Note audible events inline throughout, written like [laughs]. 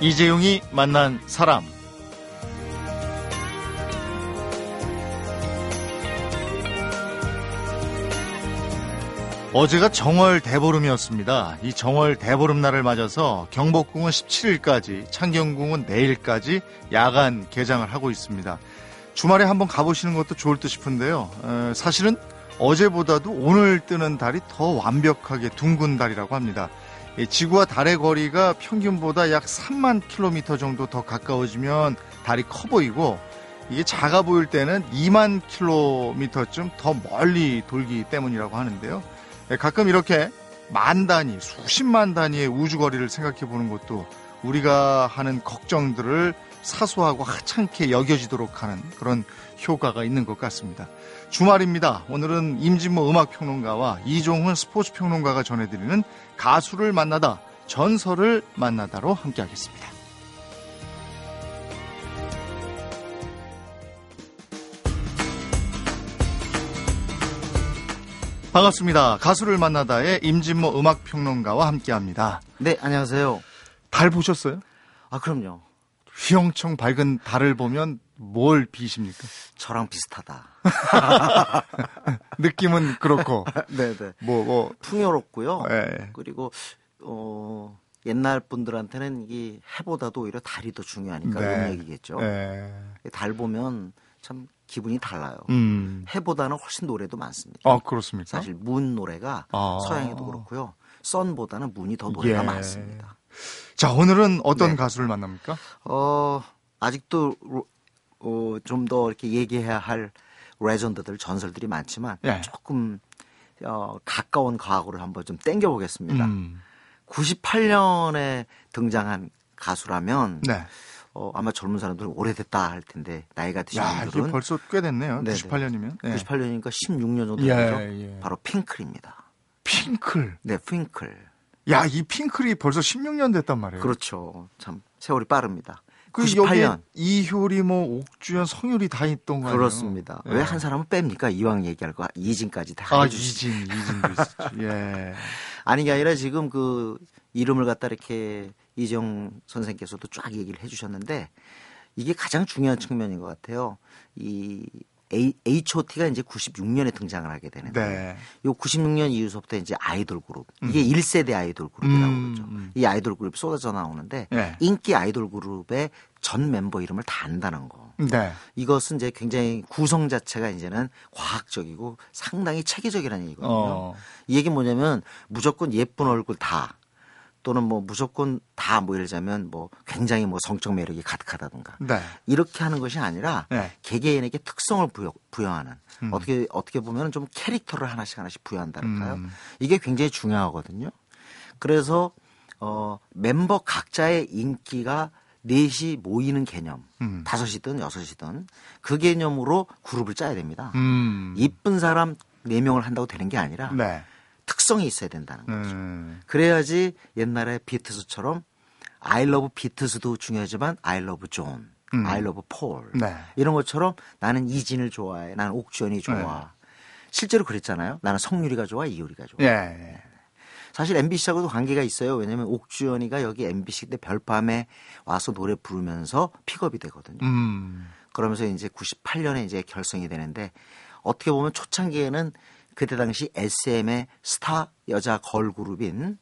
이재용이 만난 사람. 어제가 정월 대보름이었습니다. 이 정월 대보름 날을 맞아서 경복궁은 17일까지, 창경궁은 내일까지 야간 개장을 하고 있습니다. 주말에 한번 가보시는 것도 좋을 듯 싶은데요. 에, 사실은 어제보다도 오늘 뜨는 달이 더 완벽하게 둥근 달이라고 합니다. 지구와 달의 거리가 평균보다 약 3만 킬로미터 정도 더 가까워지면 달이 커 보이고 이게 작아 보일 때는 2만 킬로미터쯤 더 멀리 돌기 때문이라고 하는데요. 가끔 이렇게 만 단위, 수십만 단위의 우주 거리를 생각해 보는 것도 우리가 하는 걱정들을 사소하고 하찮게 여겨지도록 하는 그런 효과가 있는 것 같습니다. 주말입니다. 오늘은 임진모 음악평론가와 이종훈 스포츠평론가가 전해드리는 가수를 만나다, 전설을 만나다로 함께하겠습니다. 반갑습니다. 가수를 만나다의 임진모 음악평론가와 함께합니다. 네, 안녕하세요. 달 보셨어요? 아, 그럼요. 휘영청 밝은 달을 보면 뭘 비십니까? 저랑 비슷하다. [laughs] 느낌은 그렇고. 네네. [laughs] 네. 뭐, 뭐. 풍요롭고요. 네. 그리고, 어, 옛날 분들한테는 이 해보다도 오히려 달이 더 중요하니까 네. 그런 얘기겠죠. 네. 달 보면 참 기분이 달라요. 음. 해보다는 훨씬 노래도 많습니다. 아, 그렇습니까? 사실 문 노래가 아. 서양에도 그렇고요. 썬보다는 문이 더 노래가 예. 많습니다. 자, 오늘은 어떤 네. 가수를 만납니까? 어, 아직도 어, 좀 더 이렇게 얘기해야 할 레전드들, 전설들이 많지만 예. 조금 어, 가까운 과거를 한번 좀 땡겨 보겠습니다. 음. 98년에 등장한 가수라면 네. 어, 아마 젊은 사람들은 오래됐다 할 텐데 나이가 드신 야, 분들은 벌써 꽤 됐네요. 네네. 98년이면. 98년이니까 16년 정도 예, 되죠. 예. 바로 핑클입니다. 핑클. 네, 핑클. 야, 이 핑클이 벌써 16년 됐단 말이에요. 그렇죠. 참 세월이 빠릅니다. 그 98년. 여기 이효리 뭐 옥주현 성유리 다 있던 거 아니에요? 그렇습니다. 예. 왜한 사람은 뺍니까? 이왕 얘기할 거 이진까지 다 아, 해주시죠. 이진, 이진도 있었지. 예. [laughs] 아니 게 아니라 지금 그 이름을 갖다 이렇게 이정 선생께서도 쫙 얘기를 해주셨는데 이게 가장 중요한 측면인 것 같아요. 이 H.O.T가 이제 96년에 등장을 하게 되는데 네. 요 96년 이후부터 이제 아이돌 그룹 이게 1세대 아이돌 그룹이라고 음, 그러죠. 음. 이 아이돌 그룹이 쏟아져 나오는데 네. 인기 아이돌 그룹의 전 멤버 이름을 다 안다는 거. 네. 이것은 이제 굉장히 구성 자체가 이제는 과학적이고 상당히 체계적이라는 얘기거든요. 어. 이 얘기 뭐냐면 무조건 예쁜 얼굴 다 또는 뭐 무조건 다 뭐 예를 들자면 뭐 굉장히 뭐 성적 매력이 가득하다든가 네. 이렇게 하는 것이 아니라 네. 개개인에게 특성을 부여, 부여하는 음. 어떻게 어떻게 보면 좀 캐릭터를 하나씩 하나씩 부여한다랄까요? 음. 이게 굉장히 중요하거든요. 그래서 어 멤버 각자의 인기가 넷이 모이는 개념, 음. 다섯이든 여섯이든 그 개념으로 그룹을 짜야 됩니다. 음. 이쁜 사람 네 명을 한다고 되는 게 아니라 네. 특성이 있어야 된다는 거죠. 음. 그래야지 옛날에 비틀스처럼 I love 비틀스도 중요하지만 I love 존, 음. I love 폴 네. 이런 것처럼 나는 이진을 좋아해, 나는 옥주현이 좋아. 실제로 그랬잖아요. 나는 성유리가 좋아, 이효리가 좋아. 예. 예. 사실 MBC하고도 관계가 있어요. 왜냐하면 옥주현이가 여기 MBC 때 별밤에 와서 노래 부르면서 픽업이 되거든요. 음. 그러면서 이제 98년에 이제 결성이 되는데 어떻게 보면 초창기에는 그때 당시 SM의 스타 여자 걸그룹인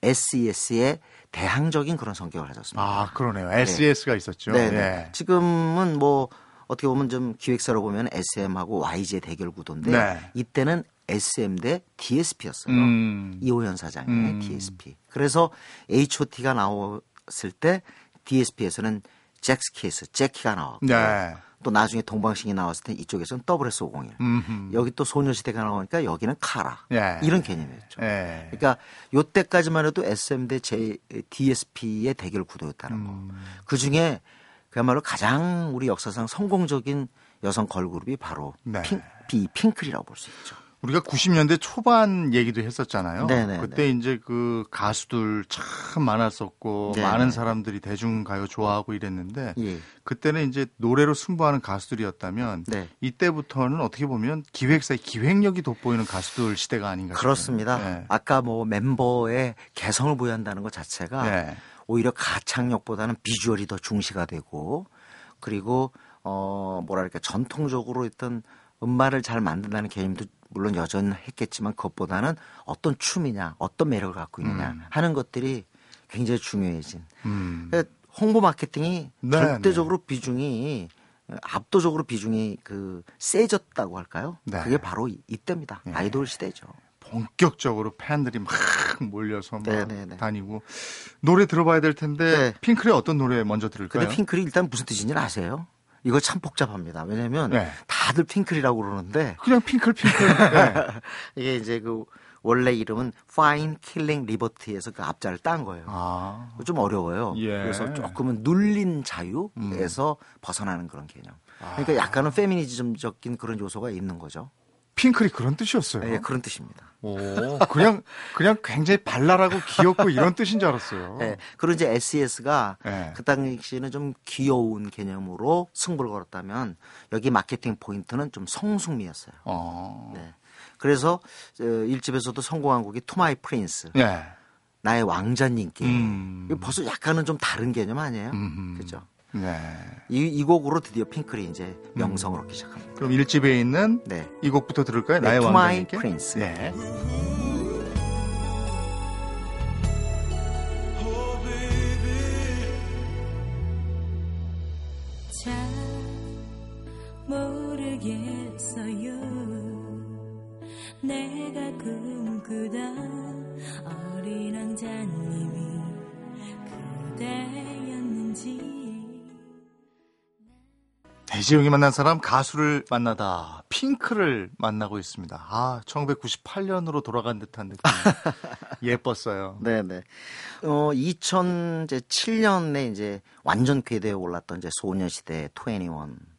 SES의 대항적인 그런 성격을 가졌습니다. 아, 그러네요. SES가 있었죠. 네. 네. 예. 지금은 뭐 어떻게 보면 좀 기획사로 보면 SM하고 YG의 대결 구도인데 네. 이때는 SM 대 DSP였어요. 음. 이호연 사장의 음. DSP. 그래서 H.O.T가 나왔을 때 DSP에서는 잭스키에서 잭키가 나왔고 네. 또 나중에 동방신이 나왔을 때 이쪽에서는 WS501. 음흠. 여기 또 소녀시대가 나오니까 여기는 카라. 예. 이런 개념이었죠. 예. 그러니까 요때까지만 해도 SM 대 J, DSP의 대결 구도였다는 음. 거. 그 중에 그야말로 가장 우리 역사상 성공적인 여성 걸그룹이 바로 네. 핑, 비 핑클이라고 볼 수 있죠. 우리가 90년대 초반 얘기도 했었잖아요. 네네, 그때 이제 그 가수들 참 많았었고 네네. 많은 사람들이 대중가요 좋아하고 이랬는데 예. 그때는 이제 노래로 승부하는 가수들이었다면 네. 이때부터는 어떻게 보면 기획사의 기획력이 돋보이는 가수들 시대가 아닌가. 그렇습니다. 예. 아까 뭐 멤버의 개성을 부여한다는 것 자체가 예. 오히려 가창력보다는 비주얼이 더 중시가 되고 그리고 어 뭐랄까 전통적으로 있던 음반을 잘 만든다는 개념도 물론 여전했겠지만 그것보다는 어떤 춤이냐 어떤 매력을 갖고 있느냐 음. 하는 것들이 굉장히 중요해진 음. 그러니까 홍보 마케팅이 네, 절대적으로 비중이 압도적으로 비중이 그 세졌다고 할까요? 네. 그게 바로 이- 이때입니다. 네. 아이돌 시대죠. 본격적으로 팬들이 막 몰려서 막 네, 네, 네. 다니고 노래 들어봐야 될 텐데 네. 핑클의 어떤 노래 먼저 들을까요? 근데 핑클이 일단 무슨 뜻인지는 아세요? 이거 참 복잡합니다. 왜냐면 네. 다들 핑클이라고 그러는데 그냥 핑클 핑클. 네. [laughs] 이게 이제 그 원래 이름은 Fine Killing Liberty에서 그 앞자를 딴 거예요. 아. 좀 어려워요. 예. 그래서 조금은 눌린 자유에서 음. 벗어나는 그런 개념. 아. 그러니까 약간은 페미니즘적인 그런 요소가 있는 거죠. 핑클이 그런 뜻이었어요. 예, 그런 뜻입니다. 오, 그냥 그냥 굉장히 발랄하고 귀엽고 이런 [laughs] 뜻인 줄 알았어요. 예. 그리고 이제 SES가 예. 그 당시에는 좀 귀여운 개념으로 승부를 걸었다면 여기 마케팅 포인트는 좀 성숙미였어요. 어. 네. 그래서 어, 일집에서도 성공한 곡이 To My Prince 예. 나의 왕자님께 음. 벌써 약간은 좀 다른 개념 아니에요? 음흠. 그죠? 네. 이, 이 곡으로 드디어 핑클이 이제 명성을 얻기 시작합니다. 그럼 일집에 있는 네. 이 곡부터 들을까요? 네, 나의 To My 왕자님께. Prince. 네. 잘 모르겠어요 내가 꿈꾸던 어린 왕자님이 그대였는지 대지용이 만난 사람 가수를 만나다 핑크를 만나고 있습니다. 아, 1998년으로 돌아간 듯한 느낌. [laughs] 예뻤어요. 네네. 어, 2007년에 이제 완전 궤도에 올랐던 이제 소녀시대 21,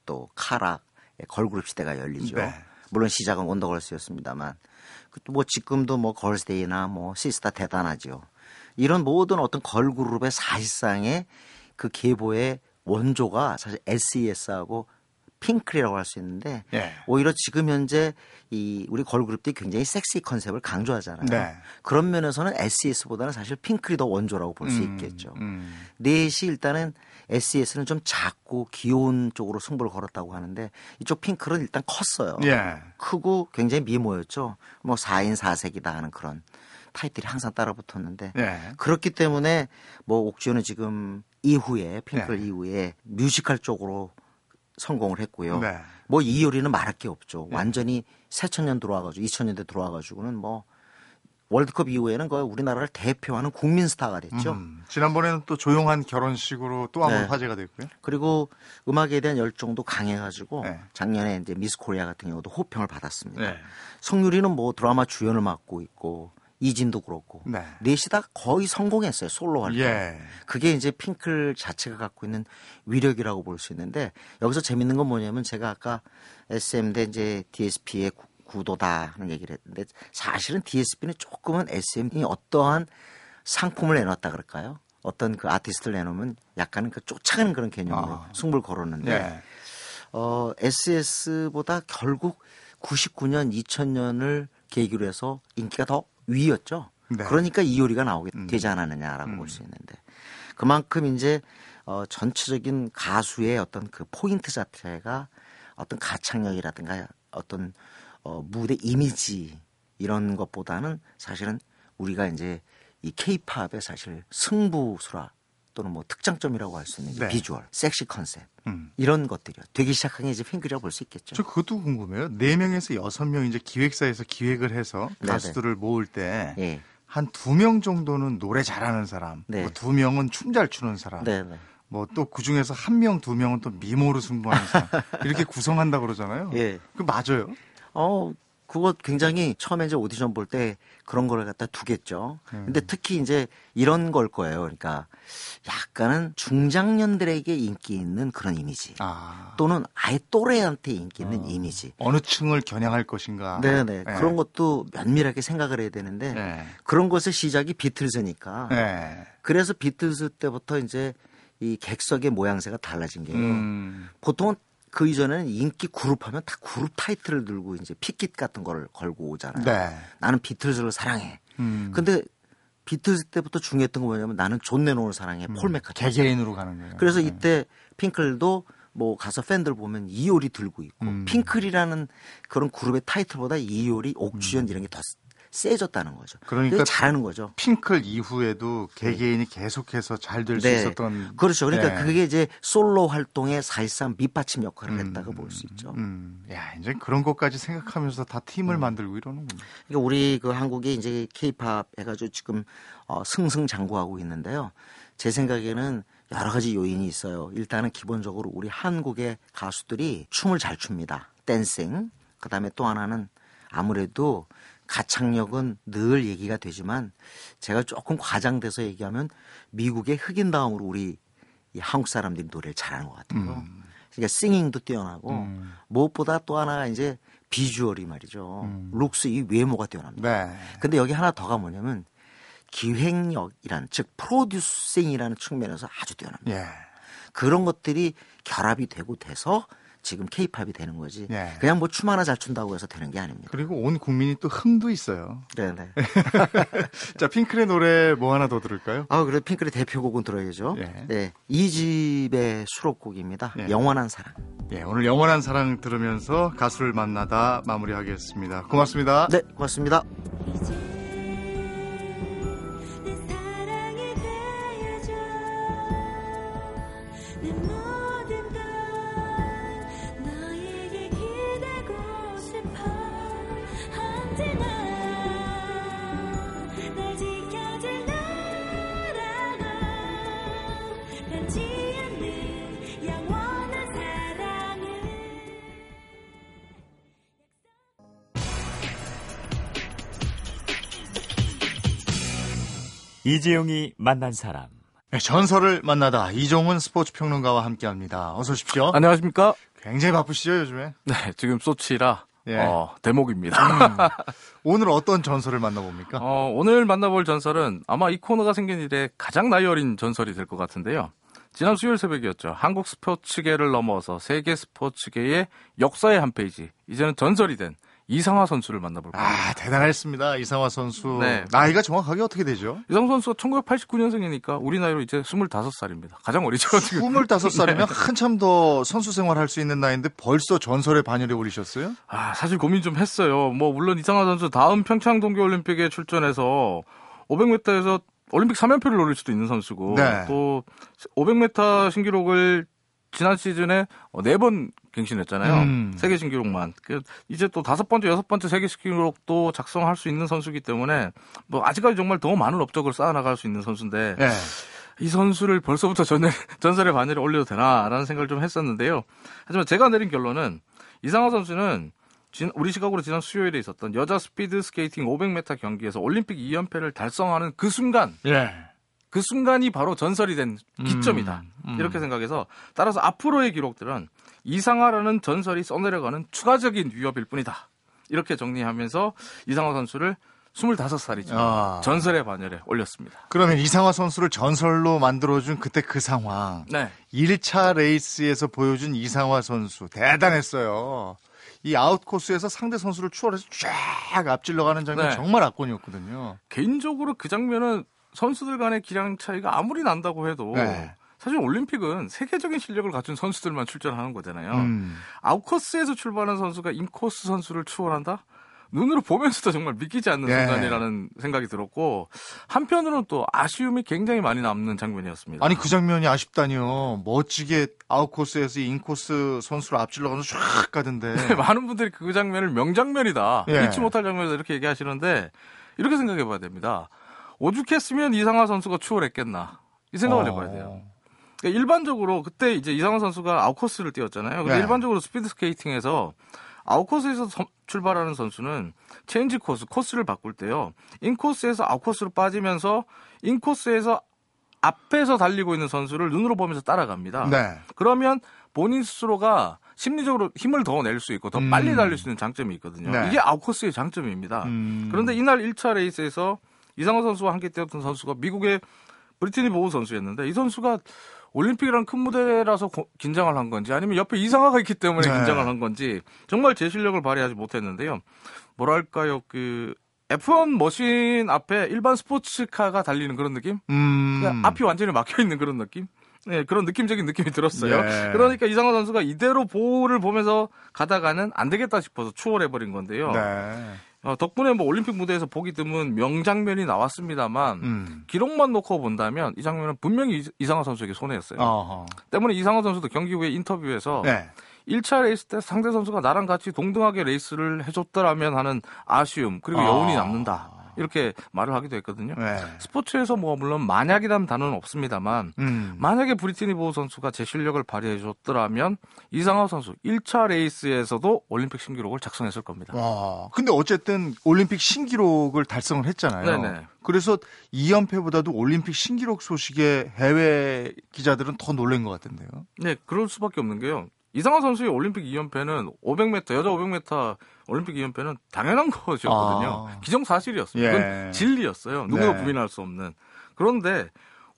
또 카락, 걸그룹 시대가 열리죠. 네. 물론 시작은 원더걸스였습니다만, 그뭐 지금도 뭐 걸스데이나 뭐 시스타 대단하죠. 이런 모든 어떤 걸그룹의 사실상의 그 계보의 원조가 사실 SES하고 핑클이라고 할 수 있는데 예. 오히려 지금 현재 이 우리 걸그룹들이 굉장히 섹시 컨셉을 강조하잖아요. 네. 그런 면에서는 SES보다는 사실 핑클이 더 원조라고 볼수 음, 있겠죠. 음. 넷이 일단은 SES는 좀 작고 귀여운 쪽으로 승부를 걸었다고 하는데 이쪽 핑클은 일단 컸어요. 예. 크고 굉장히 미모였죠. 뭐 4인 4색이다 하는 그런 타이틀이 항상 따라 붙었는데 예. 그렇기 때문에 뭐 옥주현은 지금 이후에 핑클 네. 이후에 뮤지컬 쪽으로 성공을 했고요. 네. 뭐 이효리는 말할 게 없죠. 완전히 새천년 들어와가지고 2000년대 들어와가지고는 뭐 월드컵 이후에는 거의 우리나라를 대표하는 국민 스타가 됐죠. 음, 지난번에는 또 조용한 결혼식으로 또 한번 네. 화제가 됐고요. 그리고 음악에 대한 열정도 강해가지고 네. 작년에 이제 미스 코리아 같은 경우도 호평을 받았습니다. 네. 성유리는 뭐 드라마 주연을 맡고 있고 이진도 그렇고 네. 넷이 다 거의 성공했어요 솔로 활동. 예. 그게 이제 핑클 자체가 갖고 있는 위력이라고 볼 수 있는데 여기서 재밌는 건 뭐냐면 제가 아까 SM 대 이제 DSP의 구도다 하는 얘기를 했는데 사실은 DSP는 조금은 SM이 어떠한 상품을 내놨다 그럴까요? 어떤 그 아티스트를 내놓으면 약간은 그 쫓아가는 그런 개념으로 아. 승부를 걸었는데 예. 어, SS보다 결국 99년, 2000년을 계기로 해서 인기가 더 위였죠. 네. 그러니까 이효리가 나오게 음. 되지 않았느냐라고 음. 볼수 있는데 그만큼 이제 어, 전체적인 가수의 어떤 그 포인트 자체가 어떤 가창력이라든가 어떤 어, 무대 이미지 이런 것보다는 사실은 우리가 이제 이 케이팝의 사실 승부수라 또는 뭐 특장점이라고 할 수 있는 게 네. 비주얼, 섹시 컨셉 음. 이런 것들이요. 되기 시작한 게 이제 핑크라고 볼 수 있겠죠. 저 그것도 궁금해요. 네 명에서 여섯 명 이제 기획사에서 기획을 해서 네네. 가수들을 모을 때 예. 한두 명 정도는 노래 잘하는 사람, 네. 뭐두 명은 춤 잘 추는 사람, 네, 네. 뭐또그 중에서 한 명, 두 명은 또 미모로 승부하는 사람 이렇게 [laughs] 구성한다 그러잖아요. 예. 그 맞아요? 어, 그거 굉장히 처음에 이제 오디션 볼 때 그런 거를 갖다 두겠죠. 음. 근데 특히 이제 이런 걸 거예요. 그러니까 약간은 중장년들에게 인기 있는 그런 이미지. 아 또는 아예 또래한테 인기 있는 어. 이미지. 어느 층을 겨냥할 것인가? 네네. 네. 그런 것도 면밀하게 생각을 해야 되는데 네. 그런 것의 시작이 비틀즈니까. 네. 그래서 비틀즈 때부터 이제 이 객석의 모양새가 달라진 게요. 음. 보통은 그 이전에는 인기 그룹 하면 다 그룹 타이틀을 들고 이제 피켓 같은 걸 걸고 오잖아요. 네. 나는 비틀즈를 사랑해. 음. 근데 비틀즈 때부터 중요했던 건 뭐냐면 나는 존 레논을 사랑해 폴 맥카트니. 개개인으로 가는 거예요. 그래서 네. 이때 핑클도 뭐 가서 팬들 보면 이효리 들고 있고 음. 핑클이라는 그런 그룹의 타이틀보다 이효리, 옥주현 이런 게 더 세졌다는 거죠. 음. 그러니까 잘하는 거죠. 핑클 이후에도 개개인이 계속해서 잘 될수 네. 있었던 그렇죠. 그러니까 네. 그게 이제 솔로 활동의 사실상 밑받침 역할을 했다고 볼 수 있죠. 음, 야 이제 그런 것까지 생각하면서 다 음. 팀을 만들고 이러는군요. 그러니까 우리 그 한국에 이제 케이팝 해가지고 지금 어, 승승장구하고 있는데요. 제 생각에는 여러 가지 요인이 있어요. 일단은 기본적으로 우리 한국의 가수들이 춤을 잘 춥니다. 댄싱. 그 다음에 또 하나는 아무래도 가창력은 늘 얘기가 되지만 제가 조금 과장돼서 얘기하면 미국의 흑인 다음으로 우리 이 한국 사람들이 노래를 잘하는 것 같아요. 그러니까 singing도 뛰어나고 음. 무엇보다 또 하나가 이제 비주얼이 말이죠. looks 이 외모가 뛰어납니다. 네. 근데 여기 하나 더가 뭐냐면 기획력이란 즉 producing이라는 측면에서 아주 뛰어납니다. 예. 그런 것들이 결합이 되고 돼서 지금 케이팝이 되는 거지. 예. 그냥 뭐 춤 하나 잘 춘다고 해서 되는 게 아닙니다. 그리고 온 국민이 또 흥도 있어요. 네네. [laughs] 자 핑클의 노래 뭐 하나 더 들을까요? 아, 그래 핑클의 대표곡은 들어야죠. 예. 네. 이 집의 수록곡입니다. 예. 영원한 사랑. 예, 오늘 영원한 사랑 들으면서 가수를 만나다 마무리하겠습니다. 고맙습니다. 네, 고맙습니다. 이재용이 만난 사람. 네, 전설을 만나다 이종훈 스포츠 평론가와 함께합니다. 어서 오십시오. 안녕하십니까? 굉장히 바쁘시죠 요즘에? 네, 지금 소치라 예. 어, 대목입니다. [laughs] 오늘 어떤 전설을 만나봅니까? 어, 오늘 만나볼 전설은 아마 이 코너가 생긴 이래 가장 나이 어린 전설이 될 것 같은데요. 지난 수요일 새벽이었죠. 한국 스포츠계를 넘어서 세계 스포츠계의 역사의 한 페이지, 이제는 전설이 된 이상화 선수를 만나볼 겁니다. 아 대단했습니다 이상화 선수. 네. 나이가 정확하게 어떻게 되죠? 이상화 선수가 1989년생이니까 우리 나이로 이제 25살입니다. 가장 어리죠. [laughs] 지금. 25살이면 [laughs] 한참 더 선수 생활할 수 있는 나이인데 벌써 전설의 반열에 오르셨어요? 아, 사실 고민 좀 했어요. 뭐, 물론 이상화 선수 다음 평창 동계 올림픽에 출전해서 500m에서 올림픽 3연패를 노릴 수도 있는 선수고, 네. 또 500m 신기록을 지난 시즌에 네 번 갱신했잖아요. 음. 세계 신기록만. 그 이제 또 다섯 번째, 여섯 번째 세계 신기록도 작성할 수 있는 선수기 때문에 뭐 아직까지 정말 더 많은 업적을 쌓아나갈 수 있는 선수인데 예. 이 선수를 벌써부터 전, [laughs] 전설의 반열에 올려도 되나라는 생각을 좀 했었는데요. 하지만 제가 내린 결론은 이상화 선수는 진- 우리 시각으로 지난 수요일에 있었던 여자 스피드 스케이팅 500m 경기에서 올림픽 2연패를 달성하는 그 순간, 예. 그 순간이 바로 전설이 된 기점이다. 음. 이렇게 생각해서 따라서 앞으로의 기록들은 이상화라는 전설이 써내려가는 추가적인 위협일 뿐이다. 이렇게 정리하면서 이상화 선수를 25살이죠. 아. 전설의 반열에 올렸습니다. 그러면 이상화 선수를 전설로 만들어준 그때 그 상황. 네. 1차 레이스에서 보여준 이상화 선수 대단했어요. 이 아웃코스에서 상대 선수를 추월해서 쫙 앞질러가는 장면 네. 정말 압권이었거든요. 개인적으로 그 장면은 선수들 간의 기량 차이가 아무리 난다고 해도 네. 사실 올림픽은 세계적인 실력을 갖춘 선수들만 출전하는 거잖아요. 음. 아웃코스에서 출발한 선수가 인코스 선수를 추월한다? 눈으로 보면서도 정말 믿기지 않는 네. 순간이라는 생각이 들었고 한편으로는 또 아쉬움이 굉장히 많이 남는 장면이었습니다. 아니 그 장면이 아쉽다니요. 멋지게 아웃코스에서 이 인코스 선수를 앞질러가면서 쫙 가던데. [laughs] 많은 분들이 그 장면을 명장면이다. 예. 잊지 못할 장면이다. 이렇게 얘기하시는데 이렇게 생각해 봐야 됩니다. 오죽했으면 이상화 선수가 추월했겠나. 이 생각을 어. 해봐야 돼요. 그러니까 일반적으로 그때 이제 이상화 선수가 아웃코스를 뛰었잖아요. 근데 네. 일반적으로 스피드 스케이팅에서 아웃코스에서 선- 출발하는 선수는 change course, 코스를 바꿀 때요. 인코스에서 아웃코스로 빠지면서 인코스에서 앞에서 달리고 있는 선수를 눈으로 보면서 따라갑니다. 네. 그러면 본인 스스로가 심리적으로 힘을 더 낼 수 있고 더 음. 빨리 달릴 수 있는 장점이 있거든요. 네. 이게 아웃코스의 장점입니다. 음. 그런데 이날 1차 레이스에서 이상호 선수와 함께 뛰었던 선수가 미국의 브리티니 보우 선수였는데 이 선수가 올림픽이란 큰 무대라서 고- 긴장을 한 건지 아니면 옆에 이상화가 있기 때문에 네. 긴장을 한 건지 정말 제 실력을 발휘하지 못했는데요. 뭐랄까요 그 F1 머신 앞에 일반 스포츠카가 달리는 그런 느낌? 음. 그러니까 앞이 완전히 막혀 있는 그런 느낌? 네, 그런 느낌적인 느낌이 들었어요. 예. 그러니까 이상호 선수가 이대로 보호를 보면서 가다가는 안 되겠다 싶어서 추월해버린 건데요. 네. 어, 덕분에 뭐 올림픽 무대에서 보기 드문 명장면이 나왔습니다만 음. 기록만 놓고 본다면 이 장면은 분명히 이- 이상화 선수에게 손해였어요. 어허. 때문에 이상화 선수도 경기 후에 인터뷰에서 네. 1차 레이스 때 상대 선수가 나랑 같이 동등하게 레이스를 해줬더라면 하는 아쉬움 그리고 아. 여운이 남는다 이렇게 말을 하기도 했거든요. 네. 스포츠에서 뭐 물론 만약이라는 단어는 없습니다만 음. 만약에 브리티니 보우 선수가 제 실력을 발휘해 줬더라면 이상호 선수 1차 레이스에서도 올림픽 신기록을 작성했을 겁니다. 와. 근데 어쨌든 올림픽 신기록을 달성을 했잖아요. 네네. 그래서 2연패보다도 올림픽 신기록 소식에 해외 기자들은 더 놀란 것 같은데요. 네, 그럴 수밖에 없는 게요. 이상호 선수의 올림픽 2연패는 500m 여자 500m 올림픽 2연패는 당연한 것이었거든요. 아. 기정사실이었어요. 그건 예. 진리였어요. 누구도 네. 부인할 수 없는. 그런데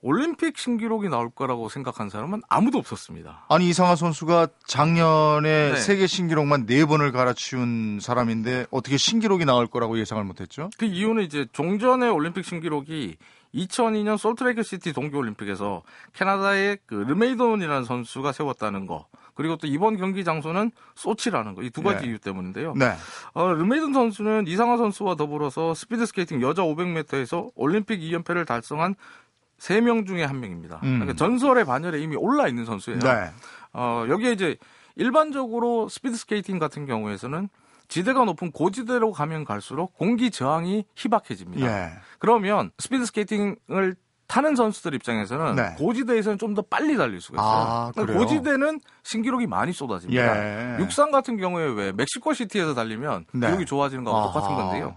올림픽 신기록이 나올 거라고 생각한 사람은 아무도 없었습니다. 아니 이상화 선수가 작년에 네. 세계 신기록만 네 번을 갈아치운 사람인데 어떻게 신기록이 나올 거라고 예상을 못했죠? 그 이유는 이제 종전의 올림픽 신기록이 2002년 솔트레이크 시티 동계 올림픽에서 캐나다의 그 르메이돈이라는 선수가 세웠다는 거. 그리고 또 이번 경기 장소는 소치라는 거. 이 두 가지 네. 이유 때문인데요. 네. 어, 르메이든 선수는 이상화 선수와 더불어서 스피드 스케이팅 여자 500m에서 올림픽 2연패를 달성한 3명 중에 한 명입니다. 음. 그러니까 전설의 반열에 이미 올라 있는 선수예요. 네. 어, 여기에 이제 일반적으로 스피드 스케이팅 같은 경우에서는 지대가 높은 고지대로 가면 갈수록 공기 저항이 희박해집니다. 예. 그러면 스피드 스케이팅을 타는 선수들 입장에서는 네. 고지대에서는 좀 더 빨리 달릴 수가 있어요. 아, 그러니까? 고지대는 신기록이 많이 쏟아집니다. 예. 육상 같은 경우에 왜 멕시코 시티에서 달리면 네. 기록이 좋아지는 거하고. 똑같은 건데요.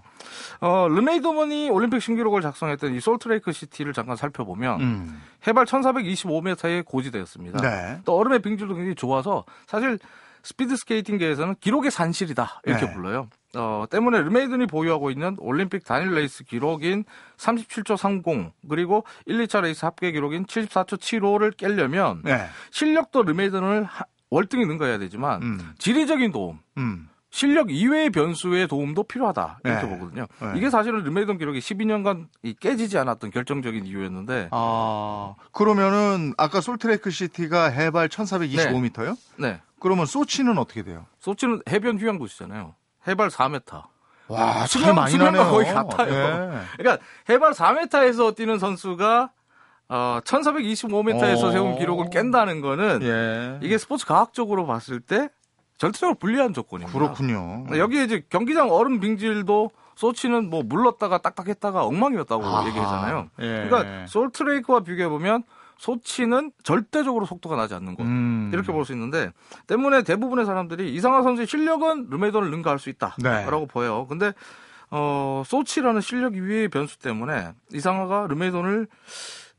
어, 르메이든이 올림픽 신기록을 작성했던 이 솔트레이크 시티를 잠깐 살펴보면 음. 해발 1425m의 고지대였습니다. 네. 또 얼음의 빙질도 굉장히 좋아서 사실 스피드 스케이팅계에서는 기록의 산실이다 이렇게 네. 불러요. 어, 때문에 르메이든이 보유하고 있는 올림픽 단일 레이스 기록인 37초 30 그리고 1, 2차 레이스 합계 기록인 74초 75를 깨려면 네. 실력도 르메이든을 하- 월등히 능가해야 되지만 음. 지리적인 도움 음. 실력 이외의 변수의 도움도 필요하다 이렇게 네. 보거든요. 네. 이게 사실은 르메이든 기록이 12년간 이 깨지지 않았던 결정적인 이유였는데 아, 그러면은 아까 솔트레이크 시티가 해발 1425m요? 네. 그러면 소치는 어떻게 돼요? 소치는 해변 휴양 도시잖아요. 해발 4m. 와, 수명- 차이 많이 나네요. 거의 같아요. 예. 그러니까 해발 4m에서 뛰는 선수가 어, 1425m에서 어. 세운 기록을 깬다는 거는 예. 이게 스포츠 과학적으로 봤을 때 절대적으로 불리한 조건입니다. 그렇군요. 여기에 이제 경기장 얼음 빙질도 소치는 뭐 물렀다가 딱딱했다가 엉망이었다고 아하. 얘기하잖아요. 예. 그러니까 솔트레이크와 비교해 보면 소치는 절대적으로 속도가 나지 않는 곳. 음. 이렇게 볼 수 있는데 때문에 대부분의 사람들이 이상화 선수의 실력은 르메이던을 능가할 수 있다라고 네. 보여요. 근데 어 소치라는 실력 위의 변수 때문에 이상화가 르메이던을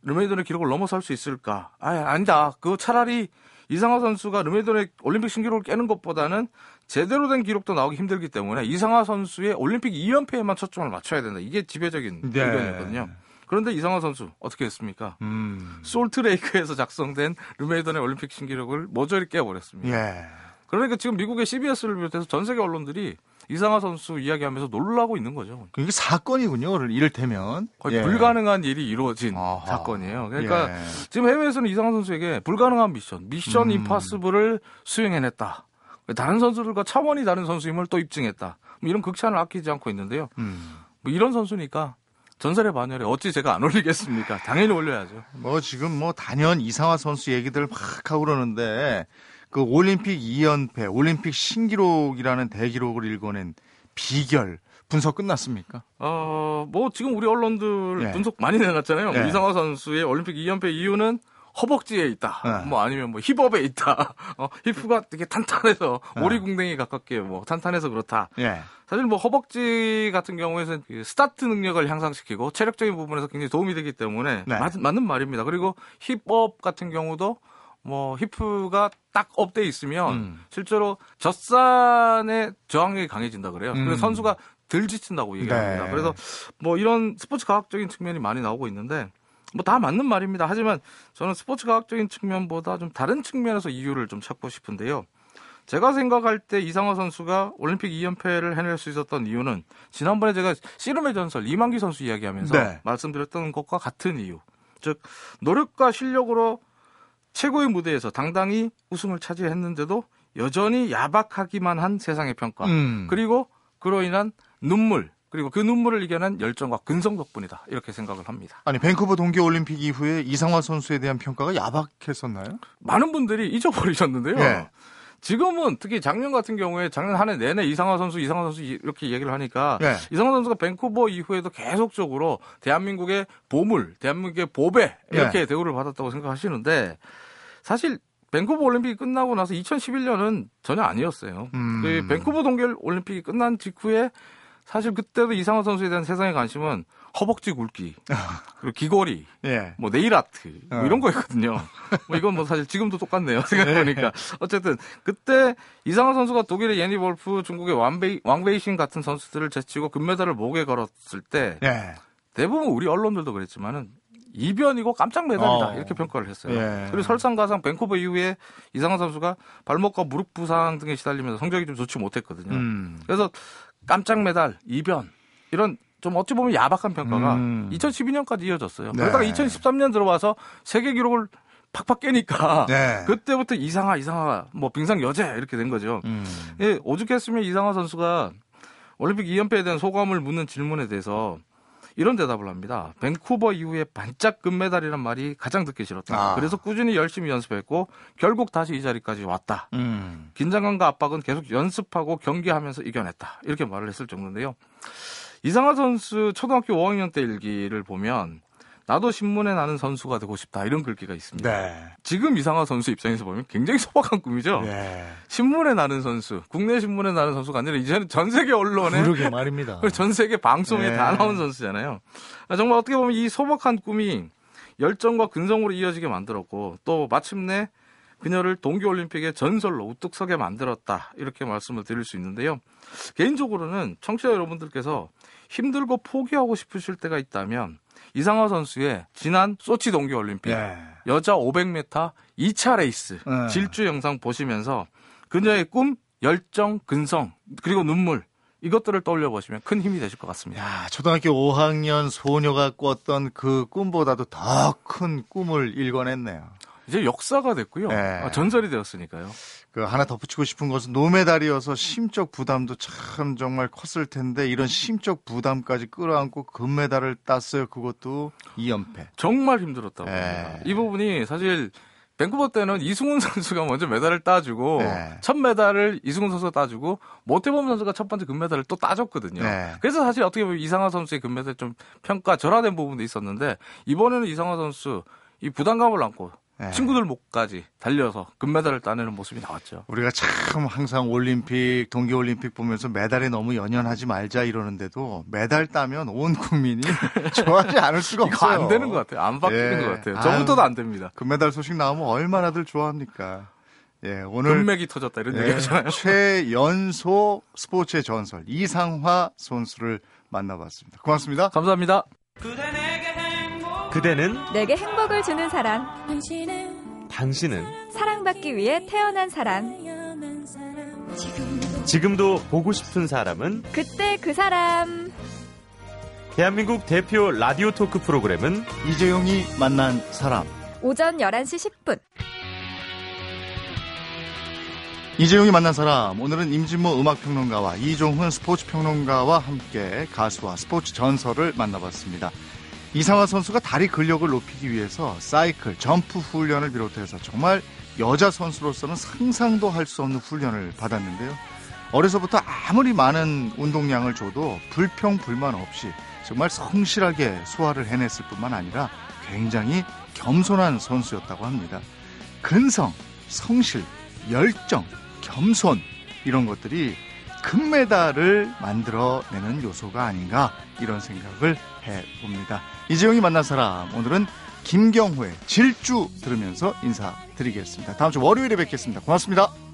르메이던의 기록을 넘어설 수 있을까? 아, 아니다. 그거 차라리 이상화 선수가 르메이던의 올림픽 신기록을 깨는 것보다는 제대로 된 기록도 나오기 힘들기 때문에 이상화 선수의 올림픽 2연패에만 초점을 맞춰야 된다. 이게 지배적인 네. 의견이었거든요. 그런데 이상화 선수 어떻게 했습니까? 음. 솔트레이크에서 작성된 르메이던의 올림픽 신기록을 모조리 깨버렸습니다. 예. 그러니까 지금 미국의 CBS를 비롯해서 전 세계 언론들이 이상화 선수 이야기하면서 놀라고 있는 거죠. 이게 사건이군요. 이를테면 거의 예. 불가능한 일이 이루어진 아하. 사건이에요. 그러니까 예. 지금 해외에서는 이상화 선수에게 불가능한 미션, 미션 음. 임파서블을 수행해냈다. 다른 선수들과 차원이 다른 선수임을 또 입증했다. 뭐 이런 극찬을 아끼지 않고 있는데요. 음. 뭐 이런 선수니까 전설의 반열에 어찌 제가 안 올리겠습니까? 당연히 올려야죠. 뭐 지금 뭐 단연 이상화 선수 얘기들 막 하고 그러는데 그 올림픽 2연패, 올림픽 신기록이라는 대기록을 읽어낸 비결 분석 끝났습니까? 어, 뭐 지금 우리 언론들 네. 분석 많이 내놨잖아요. 네. 이상화 선수의 올림픽 2연패 이유는 허벅지에 있다. 네. 뭐 아니면 뭐 힙업에 있다. [laughs] 어, 힙가 되게 탄탄해서 네. 오리궁뎅이 가깝게 뭐 탄탄해서 그렇다. 예. 사실 뭐 허벅지 같은 경우에는 그 스타트 능력을 향상시키고 체력적인 부분에서 굉장히 도움이 되기 때문에 네. 맞, 맞는 말입니다. 그리고 hip up 같은 경우도 뭐 히프가 딱 up돼 있으면 음. 실제로 젖산의 저항력이 강해진다 그래요. 음. 그래서 선수가 덜 지친다고 얘기합니다. 네. 그래서 뭐 이런 스포츠 과학적인 측면이 많이 나오고 있는데 뭐 다 맞는 말입니다. 하지만 저는 스포츠 과학적인 측면보다 좀 다른 측면에서 이유를 좀 찾고 싶은데요. 제가 생각할 때 이상화 선수가 올림픽 2연패를 해낼 수 있었던 이유는 지난번에 제가 씨름의 전설 이만기 선수 이야기하면서 네. 말씀드렸던 것과 같은 이유. 즉 노력과 실력으로 최고의 무대에서 당당히 우승을 차지했는데도 여전히 야박하기만 한 세상의 평가. 음. 그리고 그로 인한 눈물 그리고 그 눈물을 이겨낸 열정과 근성 덕분이다 이렇게 생각을 합니다. 아니 밴쿠버 동계올림픽 이후에 이상화 선수에 대한 평가가 야박했었나요? 많은 분들이 잊어버리셨는데요. 예. 지금은 특히 작년 같은 경우에 작년 한 해 내내 이상화 선수, 이상화 선수 이렇게 얘기를 하니까 예. 이상화 선수가 밴쿠버 이후에도 계속적으로 대한민국의 보물, 대한민국의 보배 이렇게 예. 대우를 받았다고 생각하시는데 사실 밴쿠버 올림픽이 끝나고 나서 2011년은 전혀 아니었어요. 음. 그 밴쿠버 동계 올림픽이 끝난 직후에 사실 그때도 이상화 선수에 대한 세상의 관심은 허벅지 굵기, [laughs] 그리고 귀걸이, 예. 뭐 네일 아트 뭐 어. 이런 거였거든요. 뭐 이건 뭐 사실 지금도 똑같네요. [laughs] 생각해보니까 어쨌든 그때 이상화 선수가 독일의 예니 볼프, 중국의 왕베이, 왕베이신 같은 선수들을 제치고 금메달을 목에 걸었을 때 예. 대부분 우리 언론들도 그랬지만은 이변이고 깜짝 메달이다 어. 이렇게 평가를 했어요. 예. 그리고 설상가상 밴쿠버 이후에 이상화 선수가 발목과 무릎 부상 등에 시달리면서 성적이 좀 좋지 못했거든요. 음. 그래서 깜짝 메달, 이변 이런 좀 어찌 보면 야박한 평가가 음. 2012년까지 이어졌어요. 네. 그러다가 2013년 들어와서 세계 기록을 팍팍 깨니까 [laughs] 네. 그때부터 이상하 이상하 뭐 빙상 여제 이렇게 된 거죠. 음. 예, 오죽했으면 이상하 선수가 올림픽 2연패에 대한 소감을 묻는 질문에 대해서 이런 대답을 합니다. 밴쿠버 이후에 반짝 금메달이란 말이 가장 듣기 싫었다. 아. 그래서 꾸준히 열심히 연습했고 결국 다시 이 자리까지 왔다. 음. 긴장감과 압박은 계속 연습하고 경기하면서 이겨냈다. 이렇게 말을 했을 정도인데요. 이상하 선수 초등학교 5학년 때 일기를 보면 나도 신문에 나는 선수가 되고 싶다. 이런 글귀가 있습니다. 네. 지금 이상하 선수 입장에서 보면 굉장히 소박한 꿈이죠. 예. 신문에 나는 선수, 국내 신문에 나는 선수가 아니라 이제는 전 세계 언론에 그러게 말입니다. [laughs] 전 세계 방송에 네. 다 나온 선수잖아요. 아, 정말 어떻게 보면 이 소박한 꿈이 열정과 근성으로 이어지게 만들었고 또 마침내 그녀를 동계올림픽의 전설로 우뚝 서게 만들었다. 이렇게 말씀을 드릴 수 있는데요. 개인적으로는 청취자 여러분들께서 힘들고 포기하고 싶으실 때가 있다면 이상화 선수의 지난 소치 동계 올림픽 예. 여자 500m 2차 레이스 네. 질주 영상 보시면서 그녀의 꿈, 열정, 근성 그리고 눈물 이것들을 떠올려 보시면 큰 힘이 되실 것 같습니다. 야, 초등학교 5학년 소녀가 꿨던 그 꿈보다도 더 큰 꿈을 일궈냈네요. 이제 역사가 됐고요. 네. 아, 전설이 되었으니까요. 그 하나 덧붙이고 싶은 것은 노메달이어서 심적 부담도 참 정말 컸을 텐데 이런 심적 부담까지 끌어안고 금메달을 땄어요. 그것도 2연패. 정말 힘들었다고 네. 합니다. 이 부분이 사실 밴쿠버 때는 이승훈 [laughs] 선수가 먼저 메달을 따주고 네. 첫 메달을 이승훈 선수가 따주고 모태범 선수가 첫 번째 금메달을 또 따줬거든요. 네. 그래서 사실 어떻게 보면 이상화 선수의 금메달 좀 평가 절하된 부분도 있었는데 이번에는 이상화 선수 이 부담감을 안고 네. 친구들 목까지 달려서 금메달을 따내는 모습이 나왔죠. 우리가 참 항상 올림픽, 동계올림픽 보면서 메달에 너무 연연하지 말자 이러는데도 메달 따면 온 국민이 [laughs] 좋아하지 않을 수가 이거 없어요. 안 되는 것 같아요. 안 바뀌는 예. 것 같아요. 저부터도 안 됩니다. 금메달 소식 나오면 얼마나들 좋아합니까? 예, 오늘 금맥이 터졌다 이런 예, 얘기 하잖아요. 최연소 스포츠의 전설 이상화 선수를 만나봤습니다. 고맙습니다. 감사합니다. 그대 는 내게 행복을 주는 사람, 당신은 당신은 사랑받기 위해 태어난 사람. 태어난 사람 지금도 지금도 보고 싶은 사람은 그때 그 사람. 대한민국 대표 라디오 토크 프로그램은 이재용이 만난 사람. 오전 11시 10분. 이재용이 만난 사람. 오늘은 임진모 음악평론가와 이종훈 스포츠평론가와 함께 가수와 스포츠 전설을 만나봤습니다. 이상화 선수가 다리 근력을 높이기 위해서 사이클, 점프 훈련을 비롯해서 정말 여자 선수로서는 상상도 할 수 없는 훈련을 받았는데요. 어려서부터 아무리 많은 운동량을 줘도 불평 불만 없이 정말 성실하게 소화를 해냈을 뿐만 아니라 굉장히 겸손한 선수였다고 합니다. 근성, 성실, 열정, 겸손 이런 것들이 금메달을 만들어내는 요소가 아닌가 이런 생각을 해봅니다. 이재용이 만난 사람 오늘은 김경호의 질주 들으면서 인사드리겠습니다. 다음 주 월요일에 뵙겠습니다. 고맙습니다.